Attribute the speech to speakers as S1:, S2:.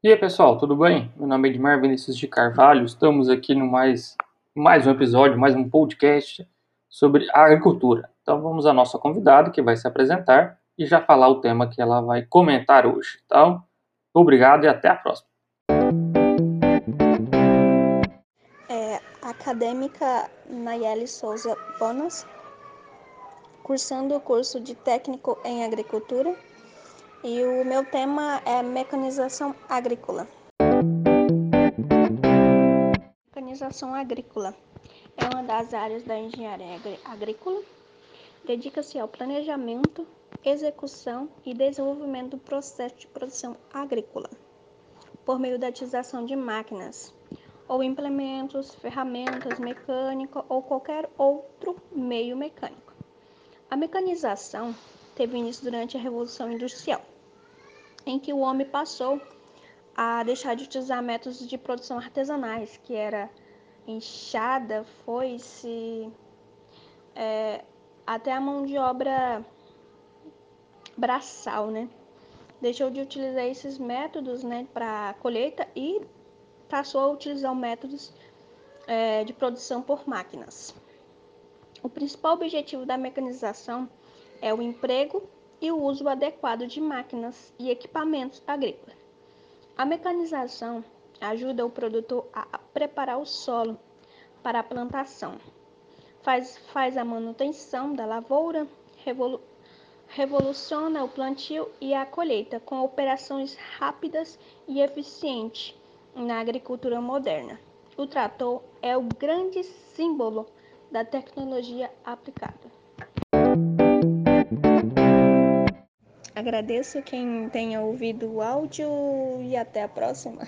S1: E aí, pessoal, tudo bem? Meu nome é Edmar Vinícius de Carvalho. Estamos aqui no mais, mais um episódio, mais um podcast sobre agricultura. Então vamos à nossa convidada que vai se apresentar e já falar o tema que ela vai comentar hoje. Então, obrigado e até a próxima.
S2: É, acadêmica Nayeli Souza Bonas, cursando o curso de técnico em agricultura e o meu tema é mecanização agrícola. Mecanização agrícola é uma das áreas da engenharia agrícola. Dedica-se ao planejamento, execução e desenvolvimento do processo de produção agrícola por meio da utilização de máquinas ou implementos, ferramentas mecânicas ou qualquer outro meio mecânico. A mecanização teve início durante a Revolução Industrial, em que o homem passou a deixar de utilizar métodos de produção artesanais, que era enxada, foice, é, até a mão de obra braçal, né? Deixou de utilizar esses métodos né, para colheita e passou a utilizar métodos é, de produção por máquinas. O principal objetivo da mecanização é o emprego e o uso adequado de máquinas e equipamentos agrícolas. A mecanização ajuda o produtor a preparar o solo para a plantação, faz, faz a manutenção da lavoura, revolu, revoluciona o plantio e a colheita com operações rápidas e eficientes na agricultura moderna. O trator é o grande símbolo da tecnologia aplicada. Agradeço quem tenha ouvido o áudio e até a próxima.